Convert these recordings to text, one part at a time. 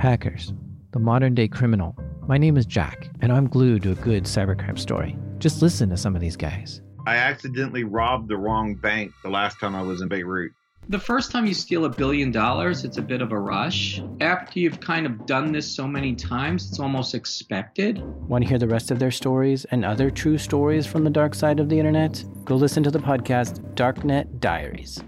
Hackers, the modern day criminal. My name is Jack, and I'm glued to a good cybercrime story. Just listen to some of these guys. I accidentally robbed the wrong bank the last time I was in Beirut. The first time you steal a billion dollars, it's a bit of a rush. After you've kind of done this so many times, it's almost expected. Want to hear the rest of their stories and other true stories from the dark side of the internet? Go listen to the podcast Darknet Diaries.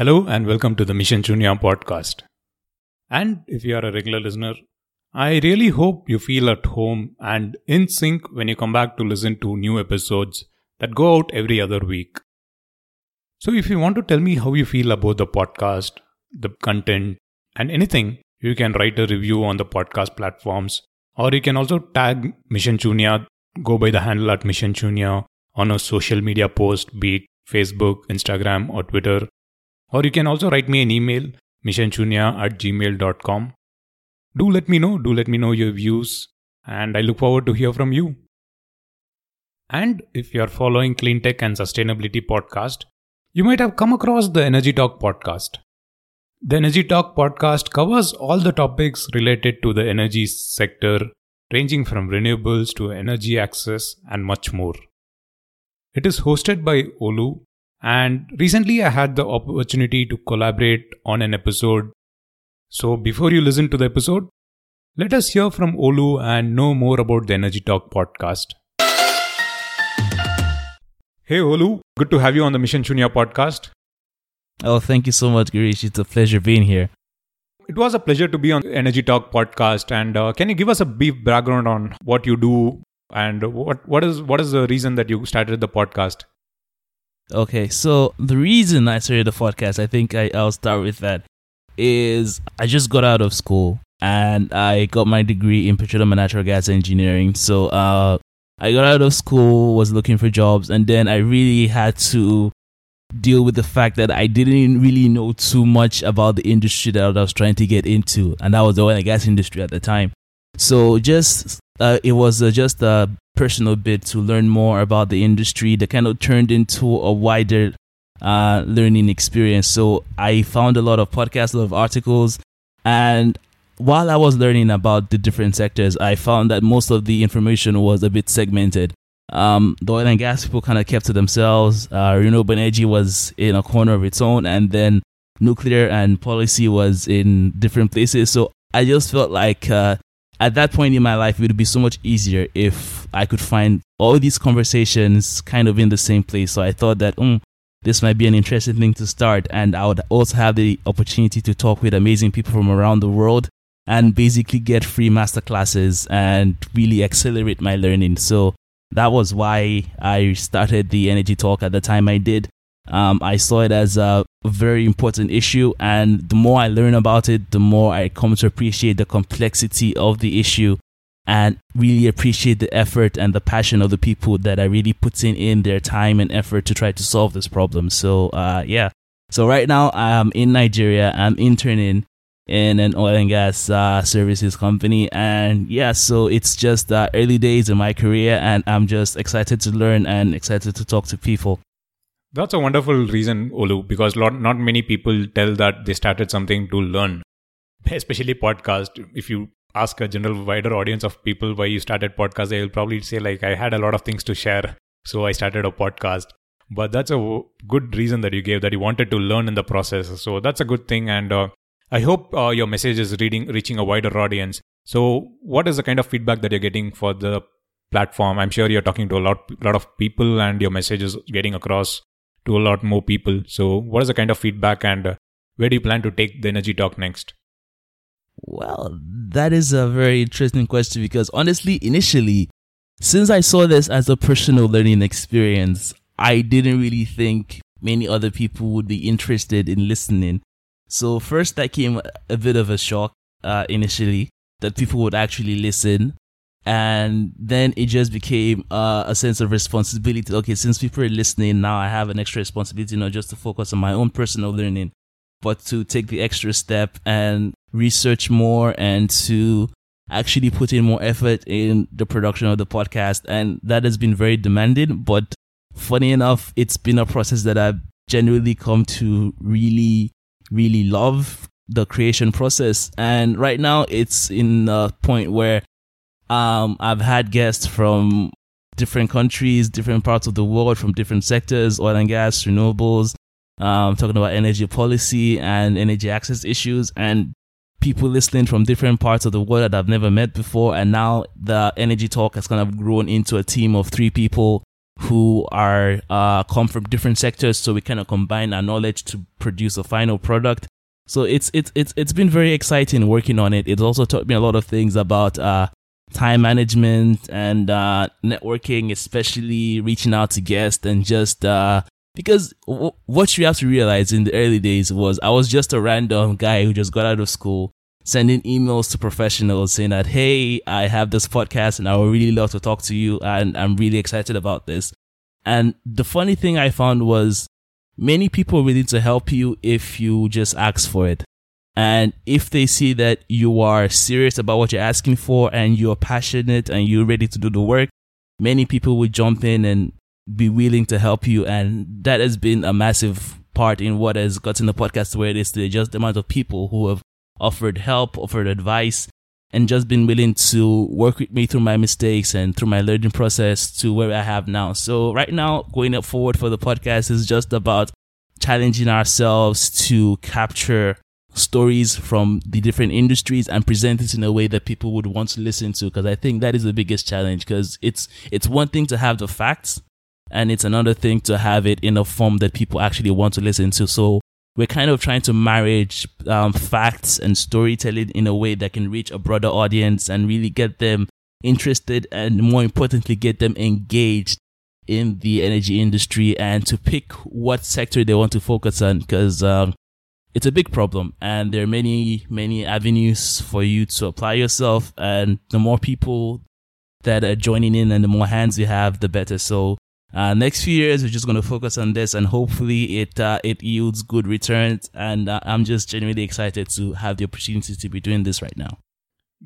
Hello and welcome to the Mission Shunya podcast. And if you are a regular listener, I really hope you feel at home and in sync when you come back to listen to new episodes that go out every other week. So if you want to tell me how you feel about the podcast, the content, and anything, you can write a review on the podcast platforms or you can also tag Mission Shunya, go by the handle at Mission Shunya on a social media post, be it Facebook, Instagram, or Twitter or you can also write me an email, missionshunya at gmail.com. Do let me know, do let me know your views, and I look forward to hear from you. And if you are following clean tech and sustainability podcast, you might have come across the Energy Talk podcast. The Energy Talk podcast covers all the topics related to the energy sector, ranging from renewables to energy access and much more. It is hosted by Olu, and recently, I had the opportunity to collaborate on an episode. So, before you listen to the episode, let us hear from Olu and know more about the Energy Talk podcast. Hey, Olu, good to have you on the Mission Shunya podcast. Oh, thank you so much, Girish. It's a pleasure being here. It was a pleasure to be on Energy Talk podcast. And uh, can you give us a brief background on what you do and what what is what is the reason that you started the podcast? Okay, so the reason I started the podcast, I think I, I'll start with that, is I just got out of school and I got my degree in petroleum and natural gas engineering. So uh, I got out of school, was looking for jobs, and then I really had to deal with the fact that I didn't really know too much about the industry that I was trying to get into, and that was the oil and gas industry at the time. So just uh, it was uh, just a personal bit to learn more about the industry that kind of turned into a wider uh, learning experience. So I found a lot of podcasts, a lot of articles, and while I was learning about the different sectors, I found that most of the information was a bit segmented. Um, the oil and gas people kind of kept to themselves. Uh, renewable energy was in a corner of its own, and then nuclear and policy was in different places. So I just felt like uh, at that point in my life, it would be so much easier if I could find all these conversations kind of in the same place. So I thought that, mm, this might be an interesting thing to start. And I would also have the opportunity to talk with amazing people from around the world and basically get free masterclasses and really accelerate my learning. So that was why I started the Energy Talk at the time I did. Um, I saw it as a very important issue, and the more I learn about it, the more I come to appreciate the complexity of the issue and really appreciate the effort and the passion of the people that are really putting in their time and effort to try to solve this problem. So, uh, yeah. So right now I'm in Nigeria. I'm interning in an oil and gas uh, services company, and yeah, so it's just uh, early days in my career, and I'm just excited to learn and excited to talk to people. That's a wonderful reason, Olu, because lot, not many people tell that they started something to learn, especially podcast. If you ask a general wider audience of people why you started podcast, they will probably say like, I had a lot of things to share, so I started a podcast. But that's a good reason that you gave that you wanted to learn in the process. So that's a good thing, and uh, I hope uh, your message is reading reaching a wider audience. So, what is the kind of feedback that you're getting for the platform? I'm sure you're talking to a lot lot of people, and your message is getting across to a lot more people. So, what is the kind of feedback and uh, where do you plan to take the energy talk next? Well, that is a very interesting question because honestly, initially, since I saw this as a personal learning experience, I didn't really think many other people would be interested in listening. So, first, that came a bit of a shock uh, initially that people would actually listen. And then it just became uh, a sense of responsibility. Okay, since people are listening now, I have an extra responsibility not just to focus on my own personal learning, but to take the extra step and research more and to actually put in more effort in the production of the podcast. And that has been very demanding. But funny enough, it's been a process that I've genuinely come to really, really love the creation process. And right now it's in a point where um, I've had guests from different countries, different parts of the world, from different sectors, oil and gas, renewables, um, talking about energy policy and energy access issues. And people listening from different parts of the world that I've never met before. And now the Energy Talk has kind of grown into a team of three people who are uh, come from different sectors. So we kind of combine our knowledge to produce a final product. So it's it's it's it's been very exciting working on it. It's also taught me a lot of things about uh, time management and uh, networking, especially reaching out to guests and just uh, because w- what you have to realize in the early days was I was just a random guy who just got out of school, sending emails to professionals saying that, Hey, I have this podcast and I would really love to talk to you. And I'm really excited about this. And the funny thing I found was many people are willing to help you if you just ask for it. And if they see that you are serious about what you're asking for and you're passionate and you're ready to do the work, many people will jump in and be willing to help you. And that has been a massive part in what has gotten the podcast where it is today. Just the amount of people who have offered help, offered advice, and just been willing to work with me through my mistakes and through my learning process to where I have now. So right now, going up forward for the podcast is just about challenging ourselves to capture stories from the different industries and present it in a way that people would want to listen to because I think that is the biggest challenge because it's it's one thing to have the facts and it's another thing to have it in a form that people actually want to listen to. So we're kind of trying to marriage um, facts and storytelling in a way that can reach a broader audience and really get them interested and more importantly get them engaged in the energy industry and to pick what sector they want to focus on because um, it's a big problem and there are many many avenues for you to apply yourself and the more people that are joining in and the more hands you have the better so uh, next few years, we're just going to focus on this, and hopefully, it uh, it yields good returns. And uh, I'm just genuinely excited to have the opportunity to be doing this right now.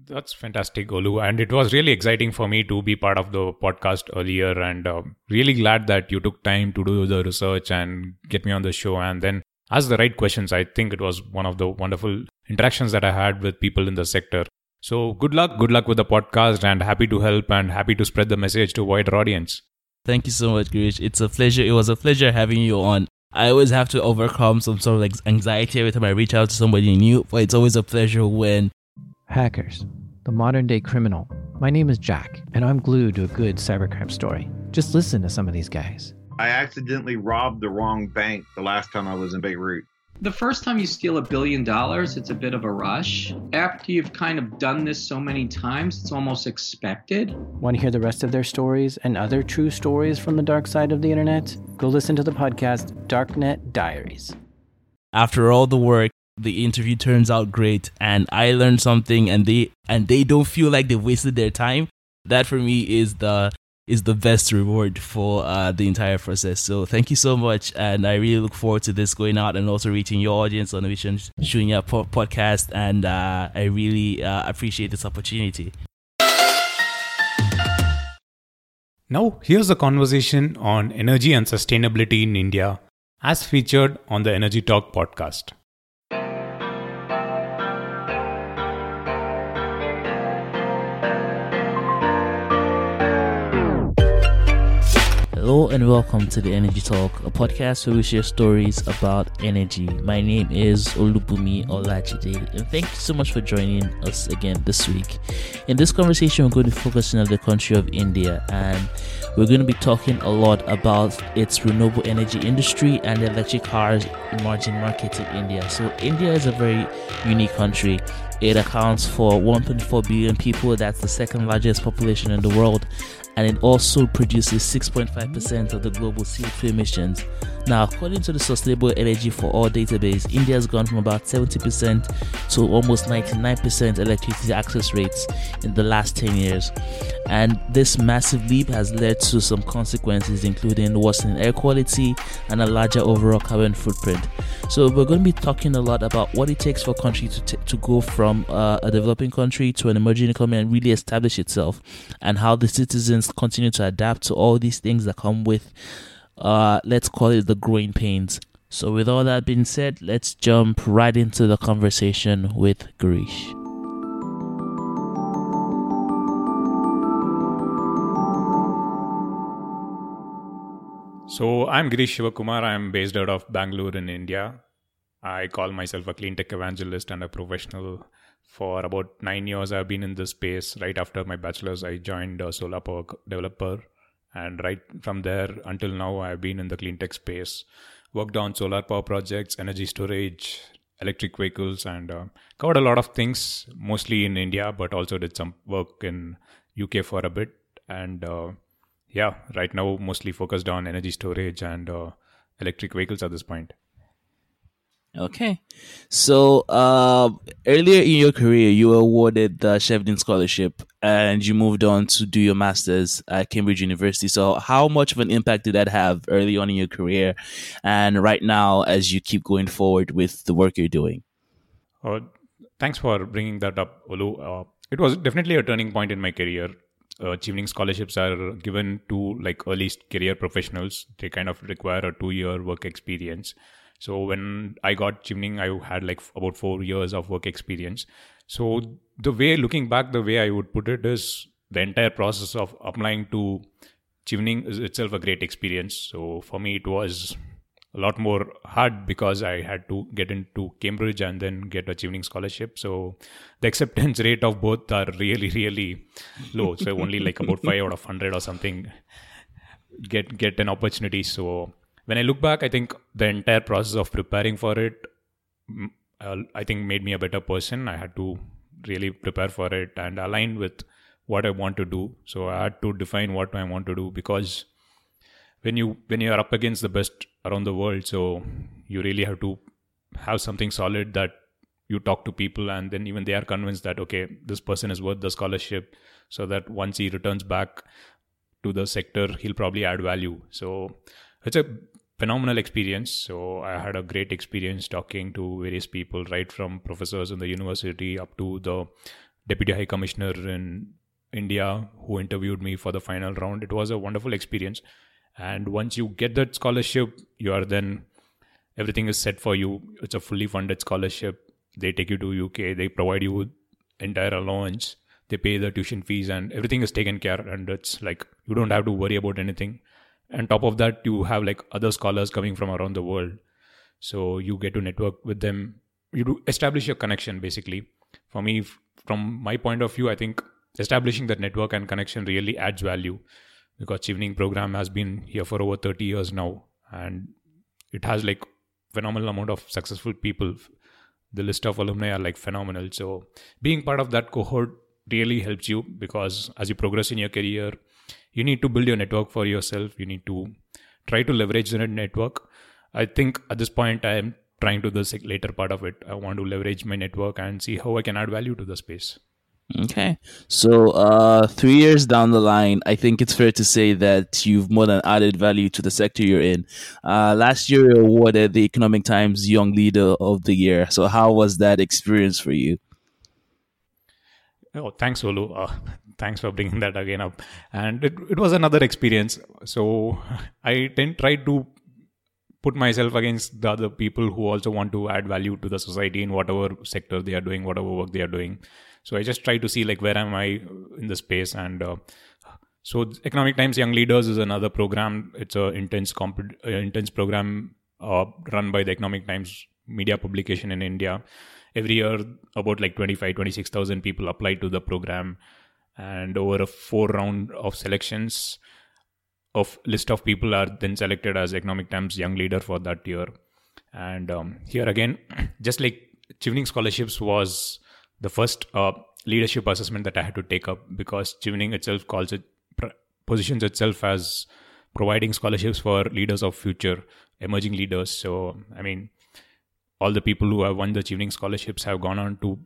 That's fantastic, Olu. And it was really exciting for me to be part of the podcast earlier, and uh, really glad that you took time to do the research and get me on the show, and then ask the right questions. I think it was one of the wonderful interactions that I had with people in the sector. So good luck, good luck with the podcast, and happy to help and happy to spread the message to a wider audience. Thank you so much, Girish. It's a pleasure. It was a pleasure having you on. I always have to overcome some sort of like anxiety every time I reach out to somebody new, but it's always a pleasure when Hackers, the modern day criminal. My name is Jack, and I'm glued to a good cybercrime story. Just listen to some of these guys. I accidentally robbed the wrong bank the last time I was in Beirut. The first time you steal a billion dollars, it's a bit of a rush. After you've kind of done this so many times, it's almost expected. Want to hear the rest of their stories and other true stories from the dark side of the internet? Go listen to the podcast Darknet Diaries. After all the work, the interview turns out great and I learned something and they and they don't feel like they wasted their time. That for me is the is the best reward for uh, the entire process. So thank you so much, and I really look forward to this going out and also reaching your audience on the Mission Shunya po- podcast. And uh, I really uh, appreciate this opportunity. Now, here's a conversation on energy and sustainability in India, as featured on the Energy Talk podcast. Hello and welcome to the Energy Talk, a podcast where we share stories about energy. My name is Olubunmi Olajide, and thank you so much for joining us again this week. In this conversation, we're going to be focusing on the country of India, and we're going to be talking a lot about its renewable energy industry and the electric cars emerging market in India. So, India is a very unique country. It accounts for 1.4 billion people. That's the second largest population in the world and it also produces 6.5% of the global CO2 emissions. Now, according to the Sustainable Energy for All database, India has gone from about 70% to almost 99% electricity access rates in the last 10 years. And this massive leap has led to some consequences, including worsening air quality and a larger overall carbon footprint. So, we're going to be talking a lot about what it takes for a country to, t- to go from uh, a developing country to an emerging economy and really establish itself, and how the citizens continue to adapt to all these things that come with uh, let's call it the growing pains. So, with all that being said, let's jump right into the conversation with Girish. So, I'm Girish Shivakumar. I'm based out of Bangalore in India. I call myself a clean tech evangelist and a professional. For about nine years, I've been in this space. Right after my bachelor's, I joined a solar power developer and right from there until now, I've been in the clean tech space, worked on solar power projects, energy storage, electric vehicles, and uh, covered a lot of things, mostly in India, but also did some work in UK for a bit. And uh, yeah, right now, mostly focused on energy storage and uh, electric vehicles at this point. Okay. So, uh, earlier in your career, you were awarded the Chevening Scholarship and you moved on to do your master's at Cambridge University. So, how much of an impact did that have early on in your career and right now as you keep going forward with the work you're doing? Uh, thanks for bringing that up, Olu. Uh, it was definitely a turning point in my career. Uh, scholarships are given to like early career professionals. They kind of require a two year work experience so when I got Chevening, I had like about four years of work experience. So the way looking back, the way I would put it is the entire process of applying to Chevening is itself a great experience. So for me, it was a lot more hard because I had to get into Cambridge and then get a Chevening scholarship. So the acceptance rate of both are really, really low. So only like about five out of hundred or something get get an opportunity. So when I look back, I think the entire process of preparing for it, uh, I think made me a better person. I had to really prepare for it and align with what I want to do. So I had to define what I want to do because when you when you are up against the best around the world, so you really have to have something solid that you talk to people and then even they are convinced that okay this person is worth the scholarship so that once he returns back to the sector he'll probably add value so it's a phenomenal experience. So I had a great experience talking to various people, right from professors in the university up to the deputy high commissioner in India who interviewed me for the final round. It was a wonderful experience. And once you get that scholarship, you are then everything is set for you. It's a fully funded scholarship. They take you to UK. They provide you with entire allowance. They pay the tuition fees and everything is taken care. And it's like you don't have to worry about anything and top of that you have like other scholars coming from around the world. So you get to network with them. You do establish your connection basically. For me from my point of view i think establishing that network and connection really adds value because Chevening program has been here for over 30 years now. And it has like phenomenal amount of successful people. The list of alumni are like phenomenal. So being part of that cohort really helps you because as you progress in your career you need to build your network for yourself you need to try to leverage the network i think at this point i am trying to the later part of it i want to leverage my network and see how i can add value to the space Okay. So, uh, three years down the line, I think it's fair to say that you've more than added value to the sector you're in. Uh, last year, you awarded the Economic Times Young Leader of the Year. So, how was that experience for you? Oh, thanks, Olu. Uh, thanks for bringing that again up. And it, it was another experience. So I tend try to put myself against the other people who also want to add value to the society in whatever sector they are doing, whatever work they are doing. So I just try to see like where am I in the space and. Uh, so Economic Times Young Leaders is another program. It's a intense comp- intense program uh, run by the Economic Times media publication in India every year about like 25 26000 people apply to the program and over a four round of selections of list of people are then selected as economic times young leader for that year and um, here again just like Chevening scholarships was the first uh, leadership assessment that i had to take up because Chevening itself calls it positions itself as providing scholarships for leaders of future, emerging leaders. So, I mean, all the people who have won the Chevening scholarships have gone on to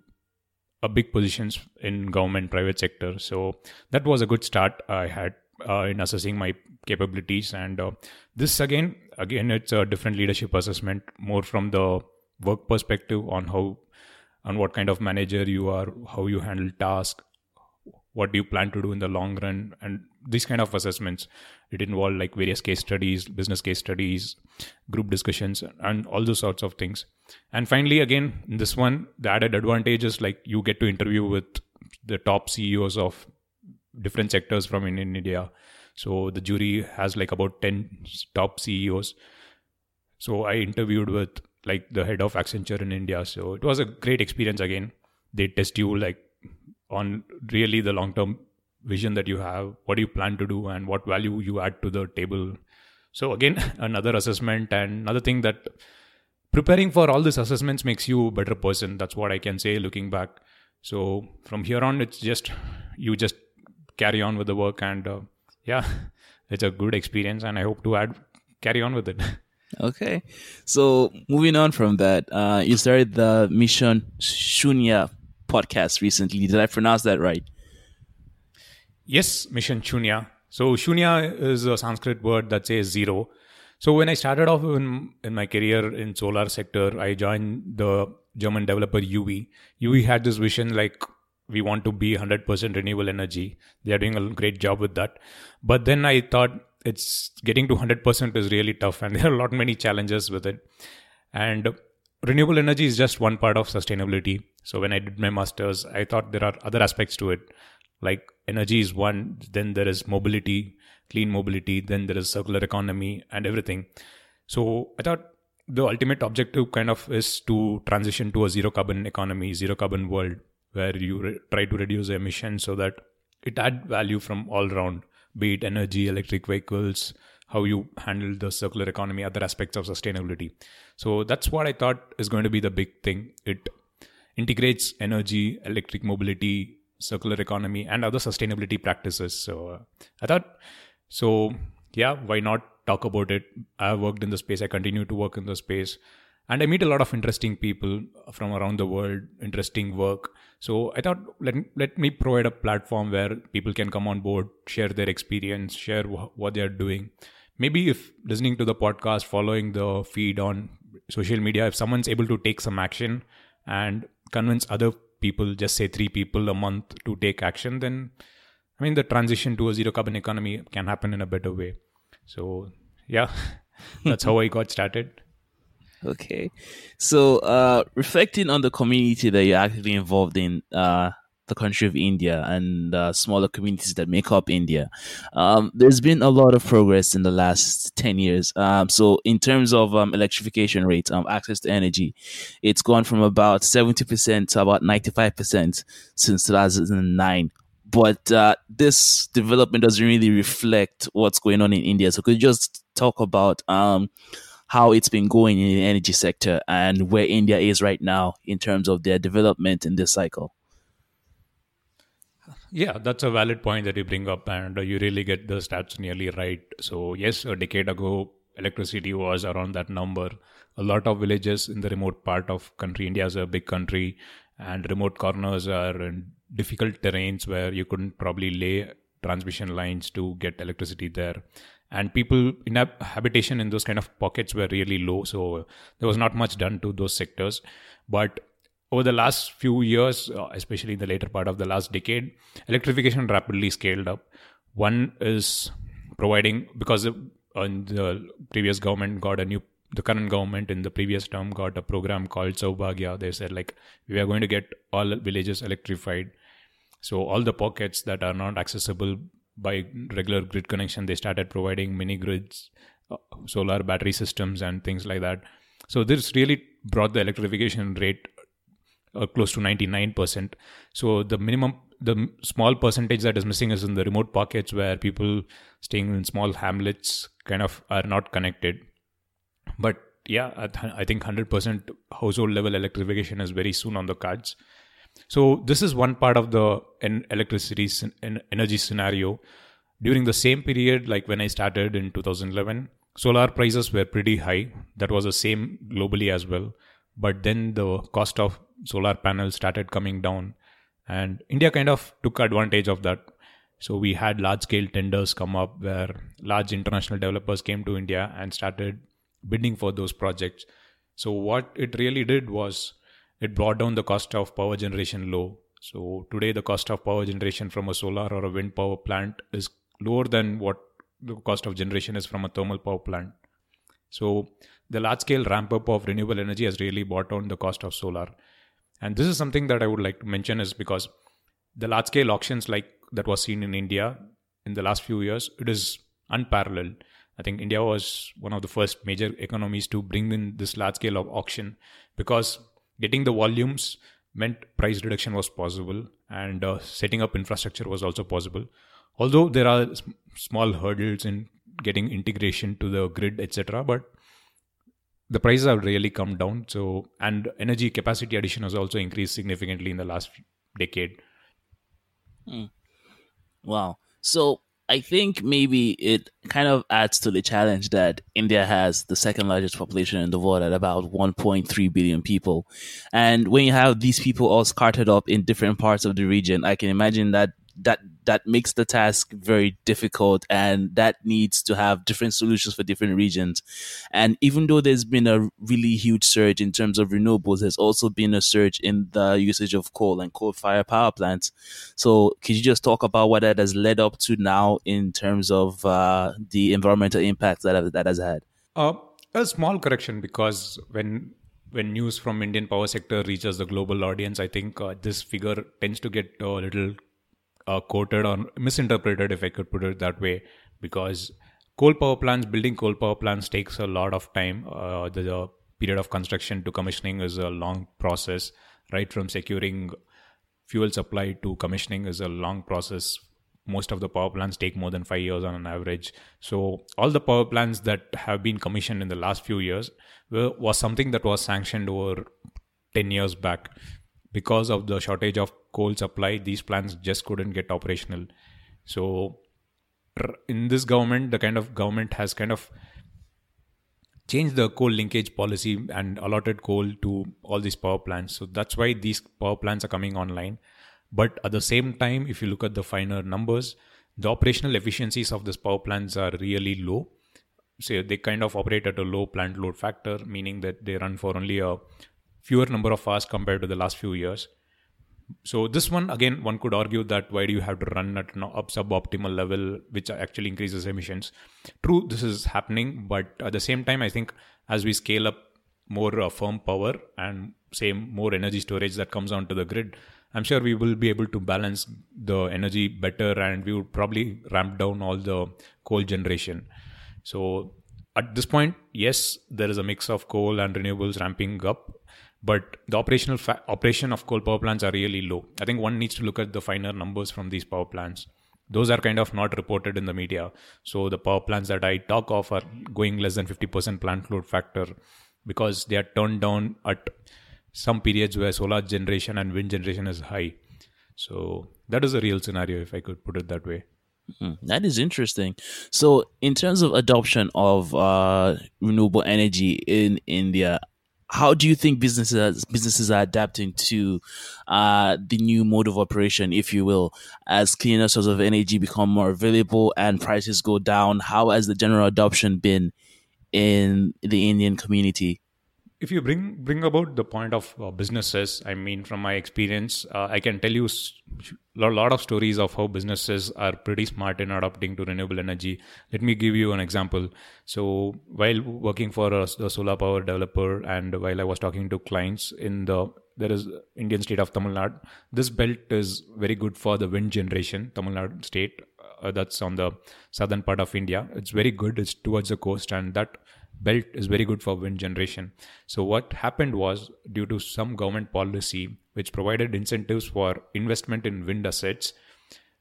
a big positions in government, private sector. So that was a good start I had uh, in assessing my capabilities. And uh, this again, again, it's a different leadership assessment, more from the work perspective on how, on what kind of manager you are, how you handle tasks, what do you plan to do in the long run, and these kind of assessments it involved like various case studies business case studies group discussions and all those sorts of things. And finally again this one the added advantage is like you get to interview with the top ceos of different sectors from in, in india. So the jury has like about 10 top ceos so i interviewed with like the head of accenture in india. So it was a great experience again. They test you like on really the long term vision that you have what do you plan to do and what value you add to the table? So again another assessment and another thing that preparing for all these assessments makes you a better person. That's what i can say looking back. So from here on it's just you just carry on with the work and uh, yeah it's a good experience and i hope to add carry on with it. Okay. So moving on from that uh, you started the mission shunya podcast recently did i pronounce that right Yes, Mission Shunya. So Shunya is a Sanskrit word that says zero. So when I started off in, in my career in solar sector, I joined the German developer juwi. juwi had this vision like we want to be 100% renewable energy. They are doing a great job with that. But then I thought it's getting to 100% is really tough and there are a lot many challenges with it. And renewable energy is just one part of sustainability. So when I did my masters, I thought there are other aspects to it. Like energy is one then there is mobility clean mobility then there is circular economy and everything. So i thought the ultimate objective kind of is to transition to a zero carbon economy zero carbon world where you re- try to reduce emissions so that it add value from all around be it energy electric vehicles how you handle the circular economy other aspects of sustainability so that's what i thought is going to be the big thing it integrates energy electric mobility circular economy and other sustainability practices. So uh, I thought, so yeah, why not talk about it? I have worked in the space. I continue to work in the space, and I meet a lot of interesting people from around the world, interesting work. So I thought let let me provide a platform where people can come on board, share their experience, share wh- what they are doing. Maybe if listening to the podcast, following the feed on social media, if someone's able to take some action and convince other people, just say three people a month to take action, then I mean the transition to a zero carbon economy can happen in a better way. So yeah, that's how I got started. Okay, so uh, reflecting on the community that you're actively involved in, uh, the country of India and uh, smaller communities that make up India. Um, there's been a lot of progress in the last 10 years. Um, so, in terms of um, electrification rate, um, access to energy, it's gone from about 70% to about 95% since 2009. But uh, this development doesn't really reflect what's going on in India. So, could you just talk about um, how it's been going in the energy sector and where India is right now in terms of their development in this cycle? Yeah, that's a valid point that you bring up, and you really get the stats nearly right. So, yes, a decade ago, electricity was around that number. A lot of villages in the remote part of country, India is a big country, and remote corners are in difficult terrains where you couldn't probably lay transmission lines to get electricity there. And people in habitation in those kind of pockets were really low, so there was not much done to those sectors. But over the last few years, uh, especially in the later part of the last decade, electrification rapidly scaled up. One is providing because uh, the previous government got a new the current government in the previous term got a program called Saubhagya. They said like we are going to get all villages electrified. So all the pockets that are not accessible by regular grid connection, they started providing mini grids, uh, solar battery systems, and things like that. So this really brought the electrification rate uh, close to 99%. So the minimum, the small percentage that is missing is in the remote pockets where people staying in small hamlets kind of are not connected. But yeah, I think 100% household level electrification is very soon on the cards. So this is one part of the electricity energy scenario. during the same period, like when I started in 2011, solar prices were pretty high. That was the same globally as well. But then the cost of solar panels started coming down, and India kind of took advantage of that. So we had large scale tenders come up where large international developers came to India and started bidding for those projects. So what it really did was it brought down the cost of power generation low. So today the cost of power generation from a solar or a wind power plant is lower than what the cost of generation is from a thermal power plant. So the large scale ramp up of renewable energy has really brought down the cost of solar. And this is something that I would like to mention is because the large scale auctions like that was seen in India in the last few years, it is unparalleled. I think India was one of the first major economies to bring in this large scale of auction because getting the volumes meant price reduction was possible and uh, setting up infrastructure was also possible although there are small hurdles in getting integration to the grid etc but the prices have really come down so and energy capacity addition has also increased significantly in the last decade mm. wow so I think maybe it kind of adds to the challenge that India has the second largest population in the world at about 1.3 billion people. And when you have these people all scattered up in different parts of the region, I can imagine that that that makes the task very difficult and that needs to have different solutions for different regions. And even though there's been a really huge surge in terms of renewables, there's also been a surge in the usage of coal and coal fire power plants. So could you just talk about what that has led up to now in terms of uh, the environmental impact that that has had? Uh, a small correction because when when news from Indian power sector reaches the global audience, I think uh, this figure tends to get a little uh, quoted or misinterpreted, if I could put it that way, because coal power plants, building coal power plants takes a lot of time. Uh, the, the period of construction to commissioning is a long process, right from securing fuel supply to commissioning is a long process. Most of the power plants take more than five years on an average. So, all the power plants that have been commissioned in the last few years were, was something that was sanctioned over 10 years back because of the shortage of coal supply, these plants just couldn't get operational. So, in this government, the kind of government has kind of changed the coal linkage policy and allotted coal to all these power plants. So that's why these power plants are coming online. But at the same time, if you look at the finer numbers, the operational efficiencies of these power plants are really low. So they kind of operate at a low plant load factor, meaning that they run for only a fewer number of hours compared to the last few years. So this one again, one could argue that why do you have to run at an up suboptimal level, which actually increases emissions? True, this is happening, but at the same time, I think as we scale up more uh, firm power and say more energy storage that comes onto the grid, I'm sure we will be able to balance the energy better, and we would probably ramp down all the coal generation. So at this point, yes, there is a mix of coal and renewables ramping up but the operational fa- operation of coal power plants are really low. I think one needs to look at the finer numbers from these power plants. Those are kind of not reported in the media. So the power plants that I talk of are going less than 50% plant load factor because they are turned down at some periods where solar generation and wind generation is high. So that is a real scenario, if I could put it that way. Mm, that is interesting. So, in terms of adoption of uh, renewable energy in India, how do you think businesses businesses are adapting to uh, the new mode of operation, if you will, as cleaner sources of energy become more available and prices go down? How has the general adoption been in the Indian community? If you bring bring about the point of uh, businesses i mean from my experience uh, i can tell you a lot of stories of how businesses are pretty smart in adopting to renewable energy. Let me give you an example. So while working for a, a solar power developer and while i was talking to clients in the there is indian state of tamil nadu this belt is very good for the wind generation tamil nadu state uh, that's on the southern part of india. It's very good it's towards the coast and that belt is very good for wind generation. So, what happened was due to some government policy which provided incentives for investment in wind assets,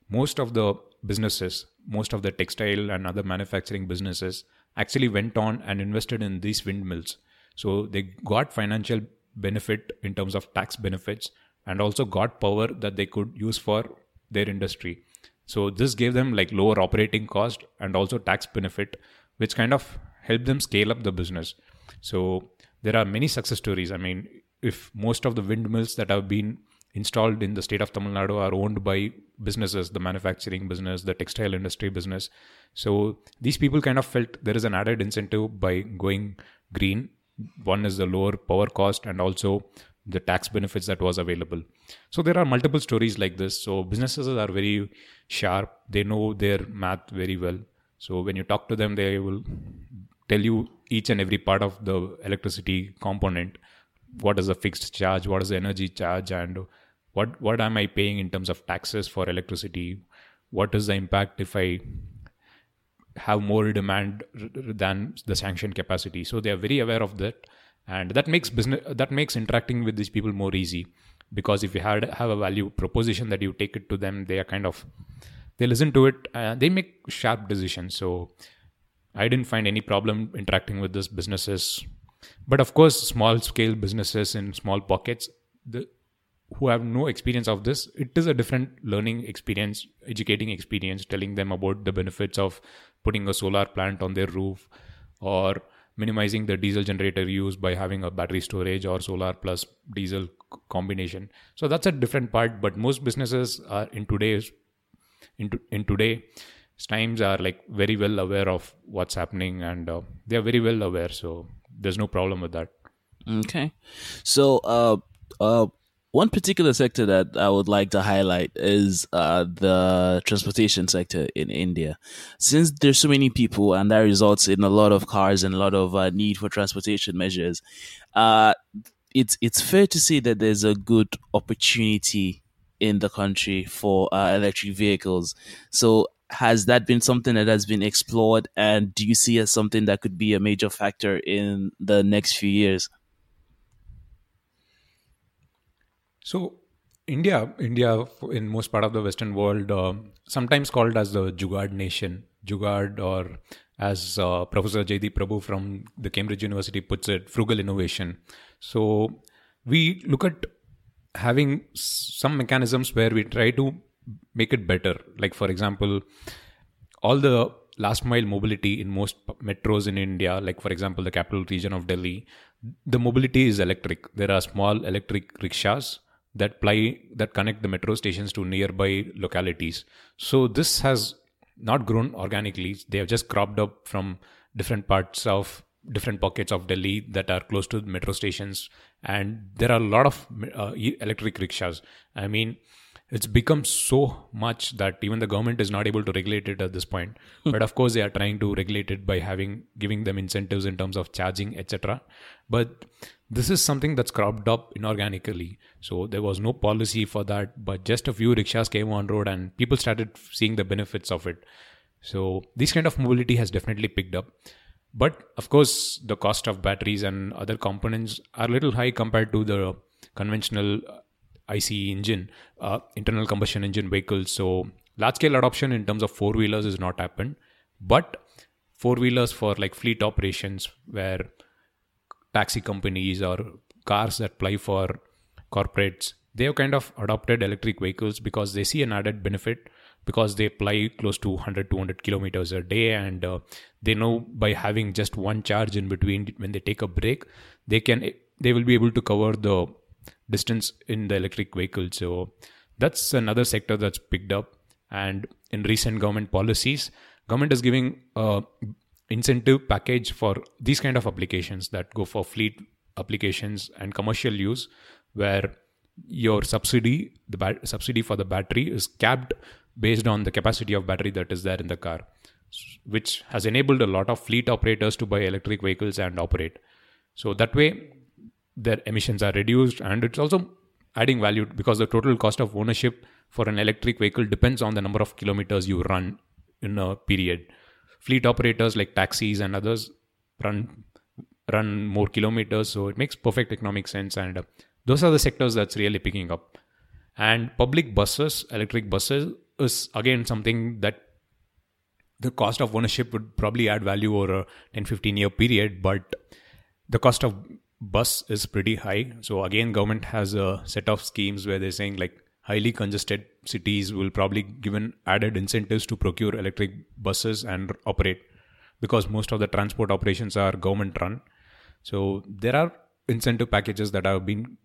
most of the businesses, most of the textile and other manufacturing businesses actually went on and invested in these windmills. So, they got financial benefit in terms of tax benefits and also got power that they could use for their industry. So this gave them like lower operating cost and also tax benefit, which kind of helped them scale up the business. So there are many success stories. I mean, if most of the windmills that have been installed in the state of Tamil Nadu are owned by businesses, the manufacturing business, the textile industry business. So these people kind of felt there is an added incentive by going green. One is the lower power cost and also the tax benefits that was available. So there are multiple stories like this. So businesses are very sharp. They know their math very well. So when you talk to them, they will tell you each and every part of the electricity component. What is the fixed charge? What is the energy charge? And what what am I paying in terms of taxes for electricity? What is the impact if I have more demand than the sanctioned capacity? So they are very aware of that and that makes business that makes interacting with these people more easy because if you had have a value proposition that you take it to them they are kind of they listen to it they make sharp decisions so i didn't find any problem interacting with these businesses. But of course small scale businesses in small pockets the, who have no experience of this it is a different learning experience educating experience telling them about the benefits of putting a solar plant on their roof or minimizing the diesel generator use by having a battery storage or solar plus diesel combination. So that's a different part but most businesses are in today's in, in today's times are like very well aware of what's happening and uh, they are very well aware so there's no problem with that okay so uh uh one particular sector that I would like to highlight is uh, the transportation sector in India. Since there's so many people and that results in a lot of cars and a lot of uh, need for transportation measures, uh, it's it's fair to say that there's a good opportunity in the country for uh, electric vehicles. So has that been something that has been explored and do you see as something that could be a major factor in the next few years? So India, India in most part of the Western world, uh, sometimes called as the Jugaad nation, Jugaad, or as uh, Professor Jaideep Prabhu from the Cambridge University puts it, frugal innovation. So we look at having some mechanisms where we try to make it better. Like for example, all the last mile mobility in most metros in India, like for example the capital region of Delhi, the mobility is electric. There are small electric rickshaws that ply that connect the metro stations to nearby localities. So this has not grown organically. They have just cropped up from different parts of different pockets of Delhi that are close to metro stations, and there are a lot of uh, electric rickshaws. I mean, it's become so much that even the government is not able to regulate it at this point. Hmm. but of course they are trying to regulate it by having giving them incentives in terms of charging etc but this is something that's cropped up inorganically. So there was no policy for that but just a few rickshaws came on road and people started seeing the benefits of it. So this kind of mobility has definitely picked up. But of course the cost of batteries and other components are a little high compared to the conventional ICE engine, uh, internal combustion engine vehicles. So large scale adoption in terms of four wheelers is not happened, but four wheelers for like fleet operations where taxi companies or cars that ply for corporates they have kind of adopted electric vehicles because they see an added benefit because they ply close to 100 200 kilometers a day and uh, they know by having just one charge in between when they take a break they can they will be able to cover the distance in the electric vehicle. So that's another sector that's picked up. And in recent government policies, government is giving a incentive package for these kind of applications that go for fleet applications and commercial use, where your subsidy, the subsidy for the battery, is capped based on the capacity of battery that is there in the car, which has enabled a lot of fleet operators to buy electric vehicles and operate. So that way, their emissions are reduced and it's also adding value because the total cost of ownership for an electric vehicle depends on the number of kilometers you run in a period. Fleet operators like taxis and others run run more kilometers so it makes perfect economic sense and uh, those are the sectors that's really picking up. And public buses electric buses is again something that the cost of ownership would probably add value over a 10 15 year period but the cost of bus is pretty high. So again, government has a set of schemes where they're saying like highly congested cities will probably given added incentives to procure electric buses and operate because most of the transport operations are government run. So there are incentive packages that have been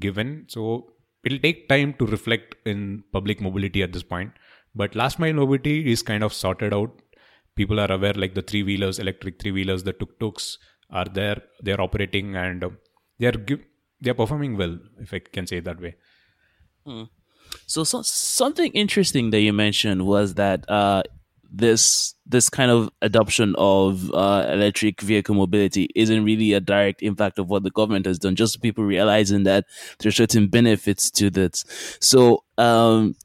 given. So it'll take time to reflect in public mobility at this point. But last mile mobility is kind of sorted out. People are aware like the three wheelers electric three wheelers the tuk tuks are there they're operating and uh, they're give, they're performing well if i can say it that way Hmm. So, so something interesting that you mentioned was that uh, this this kind of adoption of uh, electric vehicle mobility isn't really a direct impact of what the government has done. Just people realizing that there's certain benefits to that. So, um,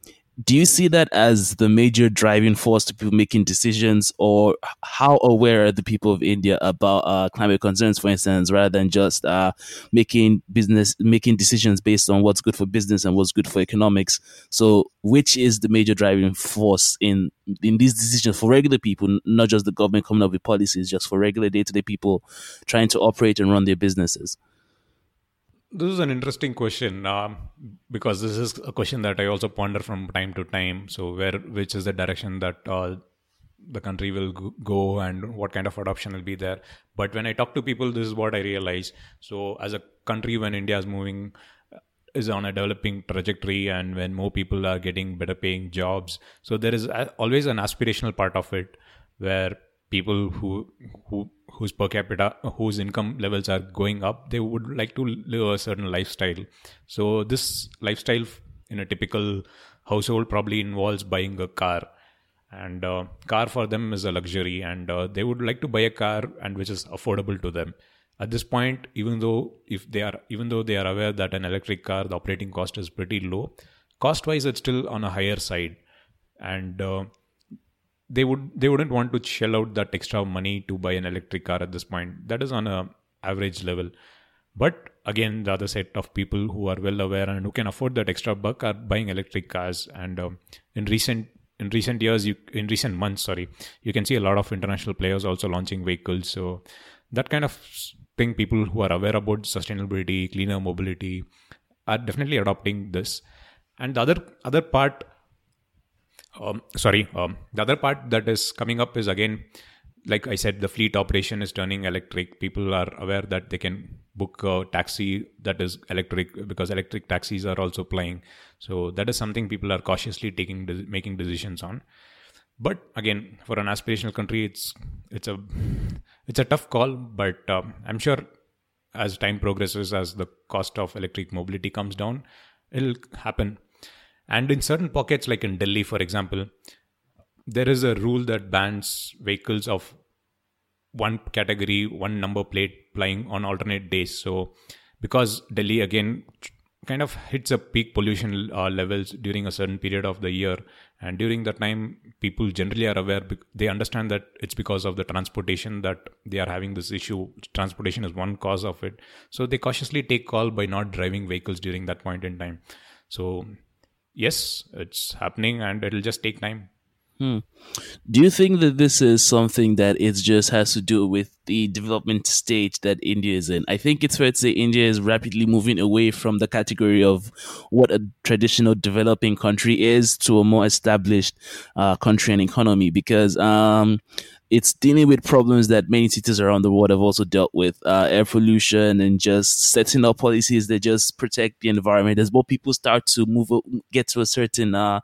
do you see that as the major driving force to people making decisions? Or how aware are the people of india about uh, climate concerns for instance rather than just uh, making business making decisions based on what's good for business and what's good for economics? So which is the major driving force in in these decisions for regular people not just the government coming up with policies just for regular day-to-day people trying to operate and run their businesses this is an interesting question um, because this is a question that I also ponder from time to time. So, where which is the direction that uh, the country will go and what kind of adoption will be there? But when I talk to people, this is what I realize. So, as a country, when India is moving uh, is on a developing trajectory and when more people are getting better paying jobs so there is always an aspirational part of it where people who who whose per capita whose income levels are going up they would like to live a certain lifestyle. So this lifestyle in a typical household probably involves buying a car. And uh, car for them is a luxury and uh, they would like to buy a car and which is affordable to them. At this point even though if they are even though they are aware that an electric car the operating cost is pretty low cost wise it's still on a higher side. And uh, they would they wouldn't want to shell out that extra money to buy an electric car at this point. That is on a average level. But again the other set of people who are well aware and who can afford that extra buck are buying electric cars. And um, in recent in recent years you in recent months sorry you can see a lot of international players also launching vehicles. So that kind of thing people who are aware about sustainability cleaner mobility are definitely adopting this. And the other other part um, sorry um, the other part that is coming up is again like i said the fleet operation is turning electric. People are aware that they can book a taxi that is electric because electric taxis are also plying so that is something people are cautiously taking making decisions on. But again for an aspirational country it's it's a it's a tough call but um, i'm sure as time progresses as the cost of electric mobility comes down it'll happen and in certain pockets, like in Delhi, for example, there is a rule that bans vehicles of one category, one number plate plying on alternate days. So, because Delhi again kind of hits a peak pollution uh, levels during a certain period of the year, and during that time, people generally are aware. They understand that it's because of the transportation that they are having this issue. Transportation is one cause of it, so they cautiously take call by not driving vehicles during that point in time. So yes, it's happening and it'll just take time. Hmm. Do you think that this is something that it just has to do with the development stage that India is in? I think it's fair to say India is rapidly moving away from the category of what a traditional developing country is to a more established uh, country and economy because um, it's dealing with problems that many cities around the world have also dealt with uh, air pollution and just setting up policies that just protect the environment. As more people start to move get to a certain uh,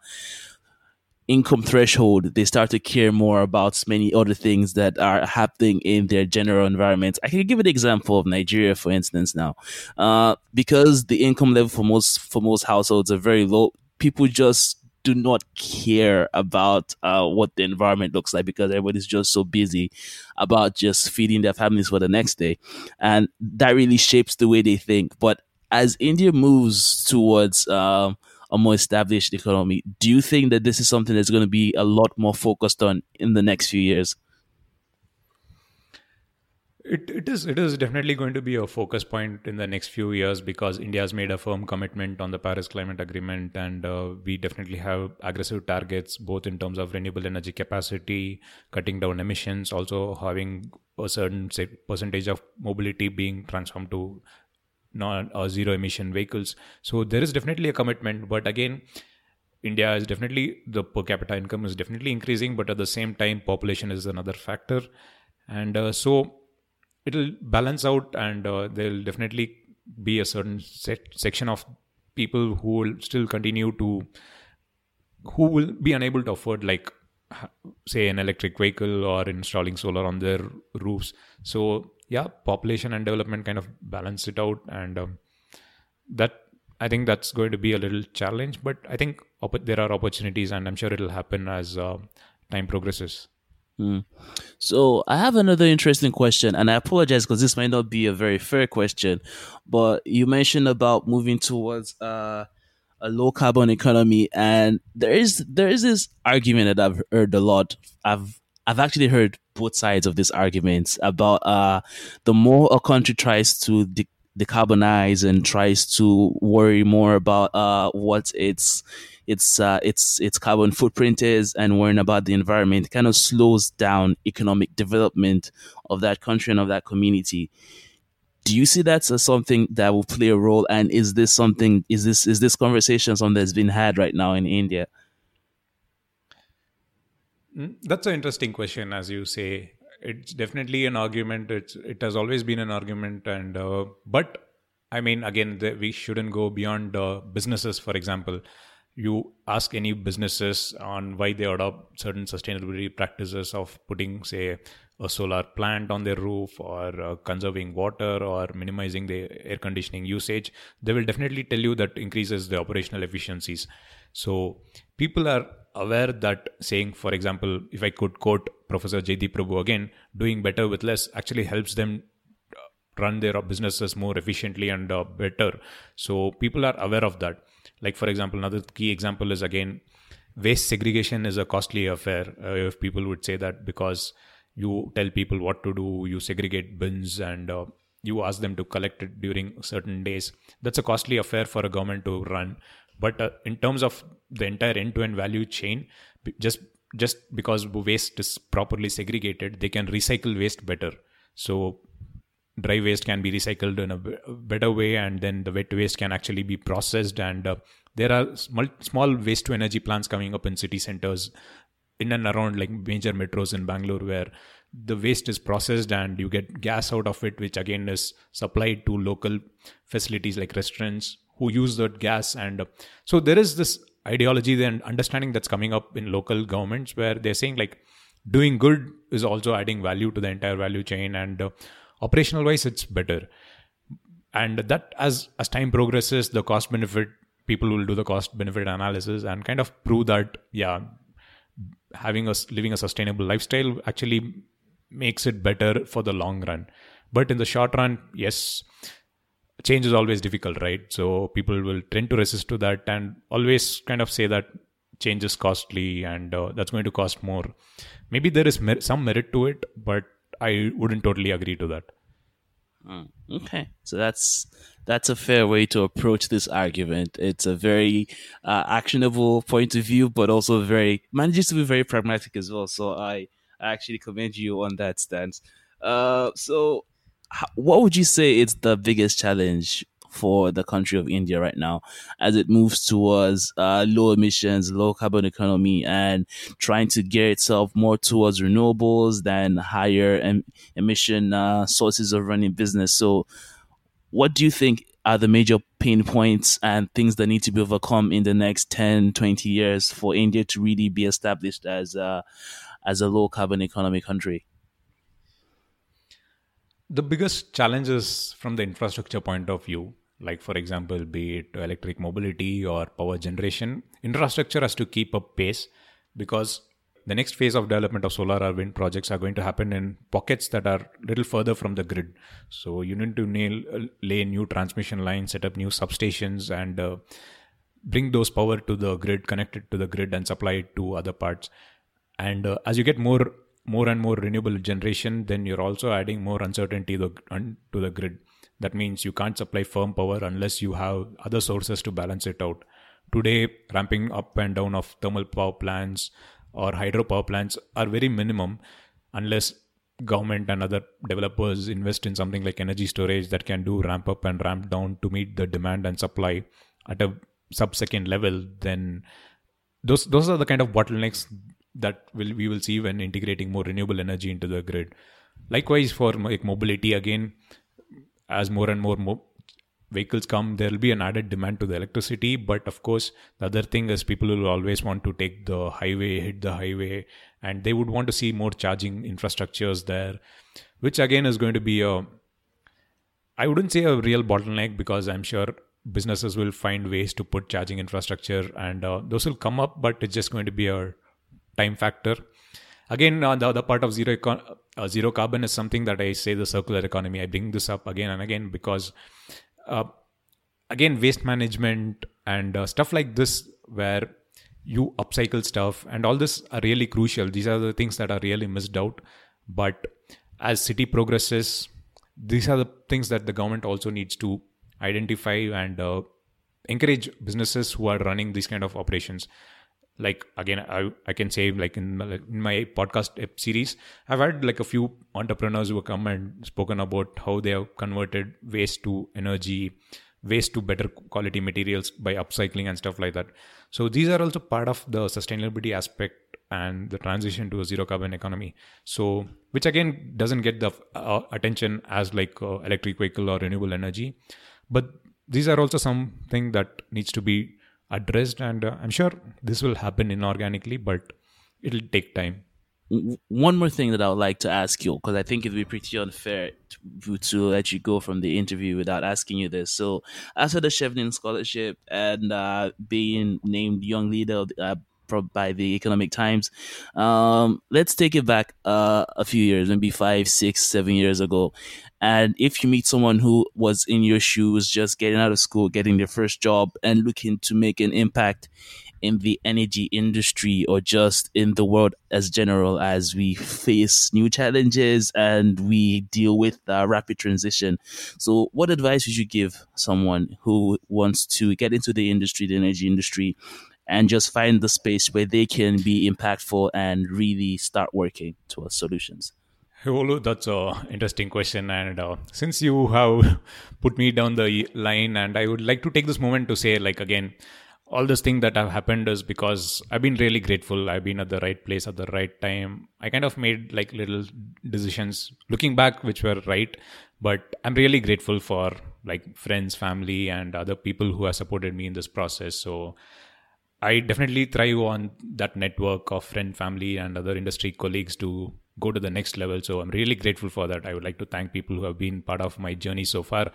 income threshold they start to care more about many other things that are happening in their general environment. I can give an example of nigeria for instance now. Uh, because the income level for most for most households are very low people just do not care about uh, what the environment looks like because everybody's just so busy about just feeding their families for the next day. And that really shapes the way they think. But as India moves towards um, a more established economy, do you think that this is something that's going to be a lot more focused on in the next few years? It, it is it is definitely going to be a focus point in the next few years because India has made a firm commitment on the Paris Climate Agreement and uh, we definitely have aggressive targets both in terms of renewable energy capacity, cutting down emissions, also having a certain say, percentage of mobility being transformed to non or zero emission vehicles. So there is definitely a commitment, but again, India is definitely the per capita income is definitely increasing, but at the same time, population is another factor, and uh, so it'll balance out, and uh, there'll definitely be a certain set, section of people who will still continue to who will be unable to afford like say an electric vehicle or installing solar on their roofs. So yeah population and development kind of balance it out and um, that i think that's going to be a little challenge but i think op- there are opportunities and i'm sure it'll happen as uh, time progresses Mm. So I have another interesting question, and I apologize because this might not be a very fair question, but you mentioned about moving towards uh, a low carbon economy, and there is there is this argument that I've heard a lot. I've I've actually heard both sides of this argument about uh, the more a country tries to de- decarbonize and tries to worry more about uh, what its its uh, its its carbon footprint is and worrying about the environment kind of slows down economic development of that country and of that community. Do you see that as something that will play a role? And is this something? Is this is this conversation something that's been had right now in India? Mm, that's an interesting question, as you say. It's definitely an argument. It's it has always been an argument, and uh, but I mean, again, the, we shouldn't go beyond uh, businesses. For example, you ask any businesses on why they adopt certain sustainability practices of putting, say, a solar plant on their roof or uh, conserving water or minimizing the air conditioning usage, they will definitely tell you that increases the operational efficiencies. So people are aware that saying, for example, if I could quote Professor Jaideep Prabhu again, doing better with less actually helps them uh, run their businesses more efficiently and uh, better. So people are aware of that. Like, for example, another key example is again, waste segregation is a costly affair. Uh, if people would say that because you tell people what to do, you segregate bins and uh, you ask them to collect it during certain days. That's a costly affair for a government to run. But uh, in terms of the entire end-to-end value chain, just just because waste is properly segregated, they can recycle waste better. So dry waste can be recycled in a better way and then the wet waste can actually be processed. And uh, there are small, small waste to energy plants coming up in city centers in and around like major metros in bangalore where the waste is processed and you get gas out of it which again is supplied to local facilities like restaurants who use that gas. And uh, so there is this ideology and understanding that's coming up in local governments where they're saying like doing good is also adding value to the entire value chain. And uh, operational wise it's better. And that as as time progresses the cost benefit people will do the cost benefit analysis and kind of prove that yeah having us living a sustainable lifestyle actually makes it better for the long run. But in the short run yes change is always difficult right? So people will tend to resist to that and always kind of say that change is costly and uh, that's going to cost more. Maybe there is mer- some merit to it but I wouldn't totally agree to that. Mm, okay, so that's that's a fair way to approach this argument. It's a very uh, actionable point of view, but also very manages to be very pragmatic as well. So I, I actually commend you on that stance. Uh, so, what would you say is the biggest challenge for the country of India right now as it moves towards uh, low emissions, low carbon economy, and trying to gear itself more towards renewables than higher em- emission uh, sources of running business. So, what do you think are the major pain points and things that need to be overcome in the next 10, 20 years for India to really be established as a, as a low carbon economy country? The biggest challenges from the infrastructure point of view like for example be it electric mobility or power generation infrastructure has to keep up pace because the next phase of development of solar or wind projects are going to happen in pockets that are little further from the grid. So you need to nail, lay new transmission lines set up new substations and uh, bring those power to the grid connect it to the grid and supply it to other parts. And uh, as you get more more and more renewable generation then you're also adding more uncertainty to the, to the grid that means you can't supply firm power unless you have other sources to balance it out. Today, ramping up and down of thermal power plants or hydropower plants are very minimum unless government and other developers invest in something like energy storage that can do ramp up and ramp down to meet the demand and supply at a sub-second level, then those those are the kind of bottlenecks that will we will see when integrating more renewable energy into the grid. Likewise, for like mobility, again, as more and more mo- vehicles come, there will be an added demand to the electricity. But of course, the other thing is people will always want to take the highway, hit the highway, and they would want to see more charging infrastructures there, which again is going to be a I wouldn't say a real bottleneck because I'm sure businesses will find ways to put charging infrastructure and uh, those will come up, but it's just going to be a time factor. Again, uh, the other part of zero econ- uh, zero carbon is something that I say the circular economy. I bring this up again and again because, uh, again, waste management and uh, stuff like this, where you upcycle stuff and all this are really crucial. These are the things that are really missed out. But as city progresses, these are the things that the government also needs to identify and uh, encourage businesses who are running these kind of operations like again I, I can say like in my, in my podcast series i've had like a few entrepreneurs who have come and spoken about how they have converted waste to energy waste to better quality materials by upcycling and stuff like that. So these are also part of the sustainability aspect and the transition to a zero carbon economy. So which again doesn't get the uh, attention as like uh, electric vehicle or renewable energy. But these are also something that needs to be addressed and uh, i'm sure this will happen inorganically but it'll take time one more thing that I would like to ask you, because I think it'd be pretty unfair to, to, let you go from the interview without asking you this. So, after the Chevening Scholarship and uh, being named Young Leader uh, by the Economic Times, um, let's take it back uh, a few years, maybe five, six, seven years ago. And if you meet someone who was in your shoes, just getting out of school, getting their first job, and looking to make an impact in the energy industry or just in the world as general as we face new challenges and we deal with uh, rapid transition. So, what advice would you give someone who wants to get into the industry, the energy industry, and just find the space where they can be impactful and really start working towards solutions? Olu, that's a interesting question, and uh, since you have put me down the line, and I would like to take this moment to say, like again, all this thing that have happened is because I've been really grateful. I've been at the right place at the right time. I kind of made like little decisions, looking back, which were right, but I'm really grateful for like friends, family, and other people who have supported me in this process. So. I definitely thrive on that network of friend, family, and other industry colleagues to go to the next level. So I'm really grateful for that. I would like to thank people who have been part of my journey so far.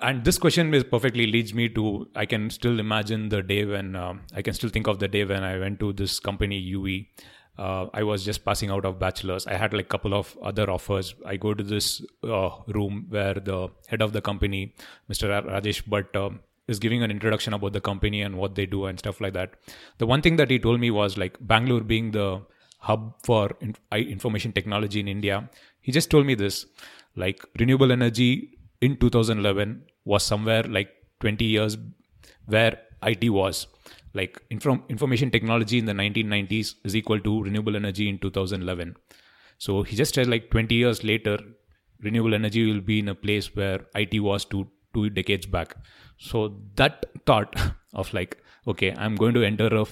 And this question is perfectly leads me to I can still imagine the day when uh, I can still think of the day when I went to this company juwi. Uh, I was just passing out of bachelor's. I had like a couple of other offers. I go to this uh, room where the head of the company, Mr. Rajesh Bhatt, uh, is giving an introduction about the company and what they do and stuff like that. The one thing that he told me was like Bangalore being the hub for information technology in India. He just told me this like renewable energy in 2011 was somewhere like 20 years where IT was. Like inform- information technology in the 1990s is equal to renewable energy in 2011. So he just said like 20 years later, renewable energy will be in a place where IT was two two decades back. So that thought of like, okay, I'm going to enter a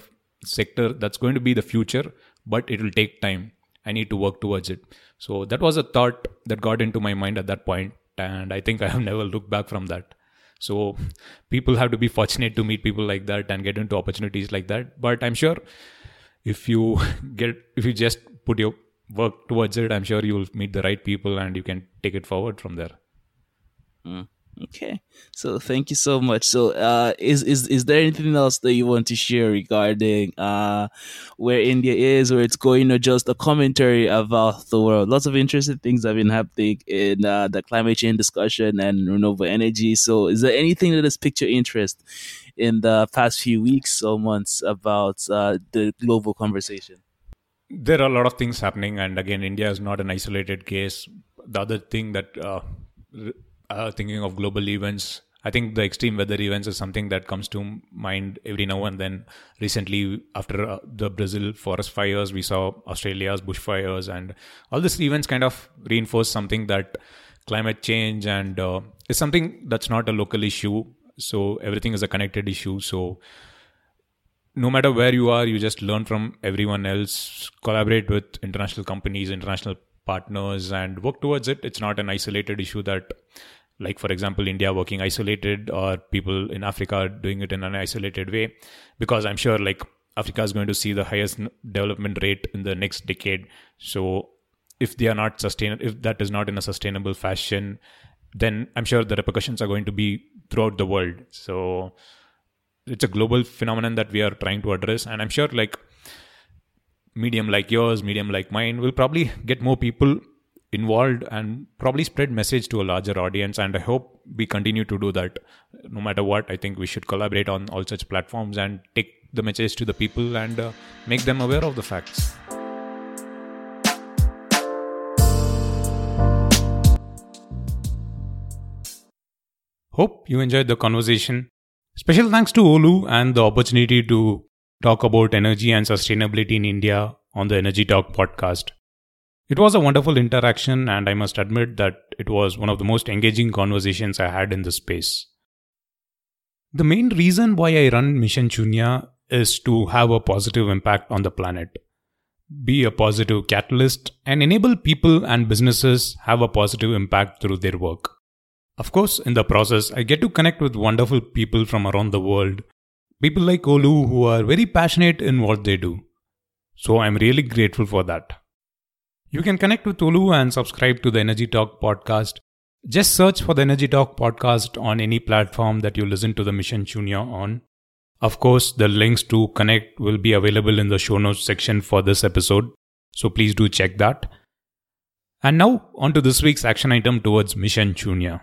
sector that's going to be the future but it will take time. I need to work towards it. So that was a thought that got into my mind at that point, and I think I have never looked back from that. So people have to be fortunate to meet people like that and get into opportunities like that. But I'm sure if you get if you just put your work towards it, I'm sure you'll meet the right people and you can take it forward from there. Mm. Okay, so thank you so much. So, uh, is is is there anything else that you want to share regarding uh where India is, where it's going, or just a commentary about the world? Lots of interesting things have been happening in uh, the climate change discussion and renewable energy. So, is there anything that has piqued your interest in the past few weeks or months about uh, the global conversation? There are a lot of things happening, and again, India is not an isolated case. The other thing that uh, uh, thinking of global events I think the extreme weather events is something that comes to mind every now and then. Recently, after uh, the Brazil forest fires, we saw Australia's bushfires, and all these events kind of reinforce something that climate change and uh, is something that's not a local issue. So everything is a connected issue. So no matter where you are, you just learn from everyone else, collaborate with international companies, international partners, and work towards it. It's not an isolated issue that like for example india working isolated or people in africa doing it in an isolated way. Because i'm sure like africa is going to see the highest development rate in the next decade. So if they are not sustainable if that is not in a sustainable fashion then i'm sure the repercussions are going to be throughout the world. So it's a global phenomenon that we are trying to address. And i'm sure like medium like yours medium like mine will probably get more people involved and probably spread message to a larger audience. And i hope we continue to do that. No matter what i think we should collaborate on all such platforms and take the message to the people and uh, make them aware of the facts. Hope you enjoyed the conversation. Special thanks to olu and the opportunity to talk about energy and sustainability in india on the energy talk podcast it was a wonderful interaction, and I must admit that it was one of the most engaging conversations I had in this space. The main reason why I run Mission Shunya is to have a positive impact on the planet, be a positive catalyst, and enable people and businesses have a positive impact through their work. Of course, in the process, I get to connect with wonderful people from around the world, people like Olu who are very passionate in what they do. So I'm really grateful for that. You can connect with Olu and subscribe to the Energy Talk podcast. Just search for the Energy Talk podcast on any platform that you listen to the Mission Shunya on. Of course, the links to connect will be available in the show notes section for this episode, so please do check that. And now, on to this week's action item towards Mission Shunya.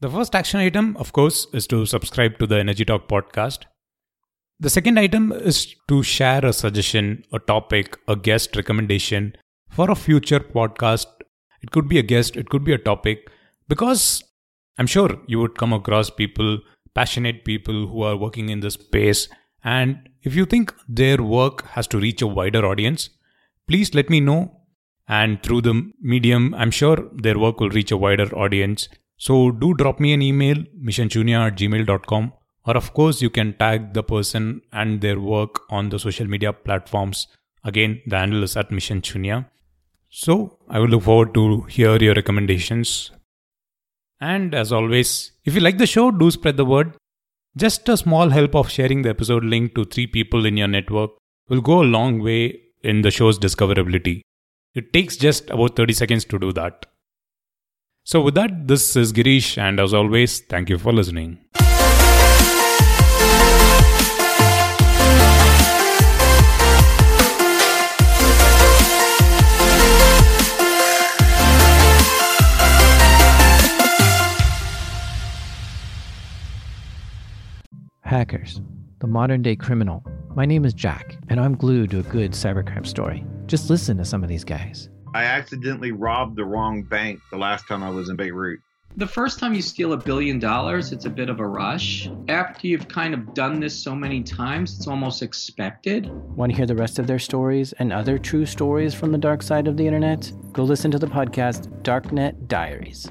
The first action item, of course, is to subscribe to the Energy Talk podcast. The second item is to share a suggestion, a topic, a guest recommendation for a future podcast. It could be a guest, it could be a topic, because I'm sure you would come across people, passionate people who are working in this space. And if you think their work has to reach a wider audience, please let me know. And through the medium, I'm sure their work will reach a wider audience. So do drop me an email, missionshunya at gmail.com or of course, you can tag the person and their work on the social media platforms. Again, the handle is at Mission Shunya. So I will look forward to hear your recommendations. And as always, if you like the show, do spread the word. Just a small help of sharing the episode link to three people in your network will go a long way in the show's discoverability. It takes just about 30 seconds to do that. So, with that, this is Girish, and as always, thank you for listening. Hackers, the modern day criminal. My name is Jack, and I'm glued to a good cybercrime story. Just listen to some of these guys. I accidentally robbed the wrong bank the last time I was in Beirut. The first time you steal a billion dollars, it's a bit of a rush. After you've kind of done this so many times, it's almost expected. Want to hear the rest of their stories and other true stories from the dark side of the internet? Go listen to the podcast Darknet Diaries.